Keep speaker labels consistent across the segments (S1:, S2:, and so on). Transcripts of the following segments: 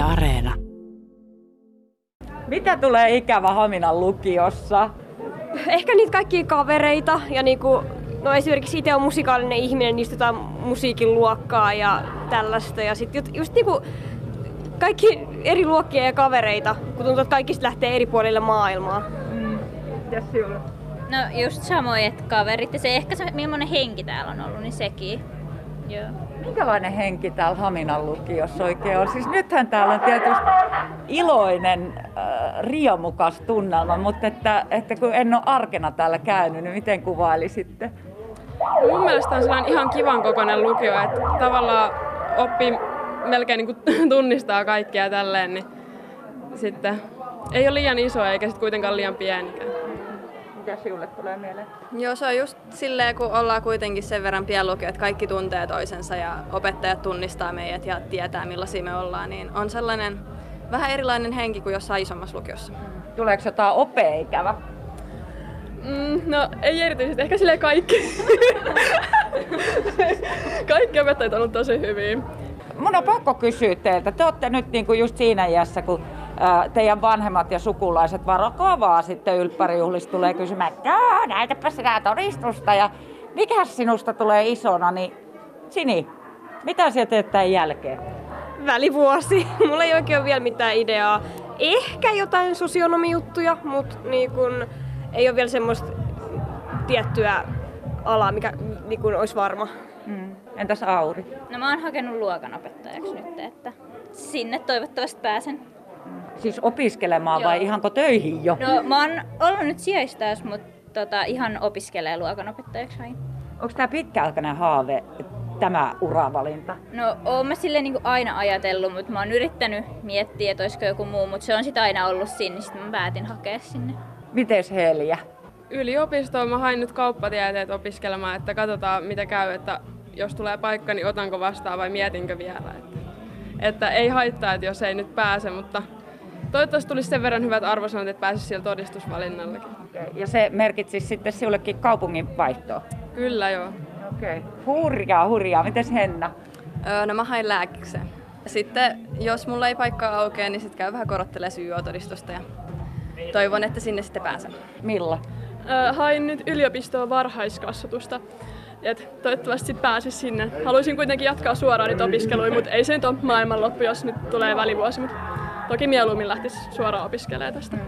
S1: Yle Areena.
S2: Mitä tulee ikävä Haminan lukiossa?
S3: Ehkä niitä kaikkia kavereita ja niinku, no esimerkiksi itse on musikaalinen ihminen, niin jotain musiikin luokkaa ja tällaista. Ja sitten just niinku kaikki eri luokkia ja kavereita, kun tuntuu, että kaikista lähtee eri puolille maailmaa.
S2: Mm. Sinulla?
S4: No just samoin, että kaverit ja se ehkä se, millainen henki täällä on ollut, niin sekin. Joo.
S2: Minkälainen henki täällä Haminan lukiossa oikein on? Siis nythän täällä on tietysti iloinen, äh, riemukas tunnelma, mutta että, että kun en ole arkena täällä käynyt, niin miten kuvailisitte?
S5: Mun mielestä on sellainen ihan kivan kokoinen lukio, että tavallaan oppii melkein niin kuin tunnistaa kaikkea tälleen, niin sitten ei ole liian iso eikä sitten kuitenkaan liian pienikään.
S2: Mitä sinulle tulee mieleen?
S6: Joo, se on just silleen, kun ollaan kuitenkin sen verran pienlukio, että kaikki tuntee toisensa ja opettajat tunnistaa meidät ja tietää millaisia me ollaan, niin on sellainen vähän erilainen henki kuin jossain isommassa lukiossa.
S2: Tuleeko jotain opeikävä?
S5: Mm, no ei erityisesti, ehkä sille kaikki. kaikki opettajat on ollut tosi hyviä.
S2: Mun on pakko kysyä teiltä. Te olette nyt niinku just siinä iässä, kun teidän vanhemmat ja sukulaiset varokaa vaan sitten ylppärijuhlista tulee kysymään, että näytäpä sitä todistusta ja mikä sinusta tulee isona, niin Sini, mitä sinä teet tämän jälkeen?
S3: Välivuosi. Mulla ei oikein ole vielä mitään ideaa. Ehkä jotain sosionomijuttuja, mutta niin kun, ei ole vielä semmoista tiettyä alaa, mikä niin kun olisi varma.
S2: Mm. Entäs Auri?
S4: No mä oon hakenut luokanopettajaksi nyt, että sinne toivottavasti pääsen.
S2: Siis opiskelemaan Joo. vai ihanko töihin jo?
S4: No mä oon ollut nyt sijaistaas, mutta tota, ihan opiskelee luokanopettajaksi hain.
S2: Onko tämä pitkäaikainen haave, tämä uravalinta?
S4: No oon mä silleen niin aina ajatellut, mutta mä oon yrittänyt miettiä, että olisiko joku muu, mutta se on sitä aina ollut siinä, niin sitten mä päätin hakea sinne.
S2: Mites Helja?
S5: Yliopistoon mä hain nyt kauppatieteet opiskelemaan, että katsotaan mitä käy, että jos tulee paikka, niin otanko vastaan vai mietinkö vielä. Että, että ei haittaa, että jos ei nyt pääse, mutta toivottavasti tulisi sen verran hyvät arvosanat, että pääsisi siellä todistusvalinnallakin.
S2: Okay. Ja se merkitsisi sitten sinullekin kaupungin vaihtoa?
S5: Kyllä joo.
S2: Okei. Okay. Hurjaa, hurjaa. Mites Henna?
S6: Öö, no mä hain lääkikseen. Sitten jos mulla ei paikkaa aukea, niin sitten käy vähän korottelee YO-todistusta ja toivon, että sinne sitten pääsen.
S2: Milla?
S5: Öö, hain nyt yliopistoon varhaiskasvatusta. Et toivottavasti pääsisi sinne. Haluaisin kuitenkin jatkaa suoraan niitä opiskeluja, mutta ei se nyt ole maailmanloppu, jos nyt tulee välivuosi. Mutta toki mieluummin lähtisi suoraan opiskelemaan tästä. Mm.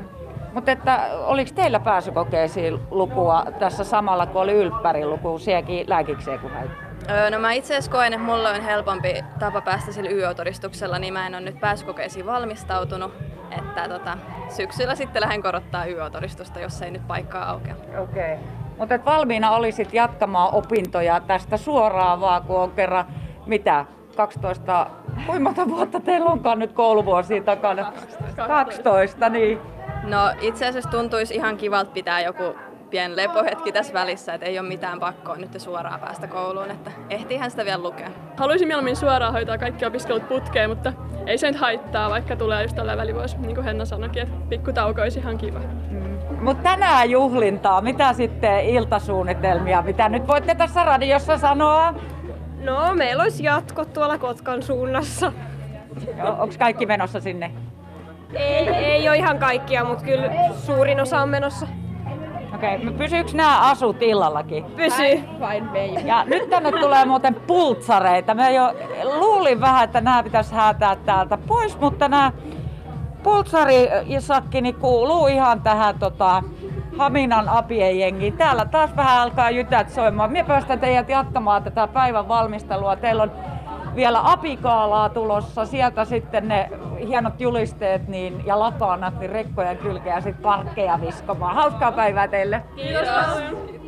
S2: Mutta että oliko teillä pääsykokeisiin lukua tässä samalla kuin oli ylppärin luku, sielläkin lääkikseen kuin hait?
S6: Öö, no mä itse asiassa koen, että mulla on helpompi tapa päästä sillä YO-todistuksella, niin mä en ole nyt pääsykokeisiin valmistautunut. Että tota, syksyllä sitten lähden korottaa YO-todistusta, jos ei nyt paikkaa aukea.
S2: Okei. Okay. Mutta valmiina olisit jatkamaan opintoja tästä suoraan vaan, kun on kerran mitä, 12, kuinka monta vuotta teillä onkaan nyt kouluvuosia takana? 12. 12, niin.
S6: No itse asiassa tuntuisi ihan kivalta pitää joku pieni lepohetki tässä välissä, että ei ole mitään pakkoa nyt suoraan päästä kouluun, että ehtiihän sitä vielä lukea.
S5: Haluaisin mieluummin suoraan hoitaa kaikki opiskelut putkeen, mutta ei se nyt haittaa, vaikka tulee just tällä välivuosi, niin kuin Henna sanoikin, että pikku tauko olisi ihan kiva. Mm.
S2: Mutta tänään juhlintaa, mitä sitten iltasuunnitelmia, mitä nyt voitte tässä radiossa sanoa?
S3: No, meillä olisi jatko tuolla Kotkan suunnassa.
S2: Onko kaikki menossa sinne?
S3: Ei, ei ole ihan kaikkia, mutta kyllä suurin osa on menossa.
S2: Okei, okay. pysyykö nämä asut illallakin?
S3: Pysyy.
S2: Ja nyt tänne tulee muuten pultsareita. Mä jo luulin vähän, että nämä pitäisi häätää täältä pois, mutta nämä pultsarisakki kuuluu ihan tähän tota, Haminan apien jengiin. Täällä taas vähän alkaa jytät soimaan. Mie päästän teidät jatkamaan tätä päivän valmistelua. Teillä on vielä apikaalaa tulossa, sieltä sitten ne hienot julisteet niin, ja lakanat, niin rekkojen kylkeä sitten parkkeja viskomaan. Hauskaa päivää teille!
S5: Kiitos! Kiitos.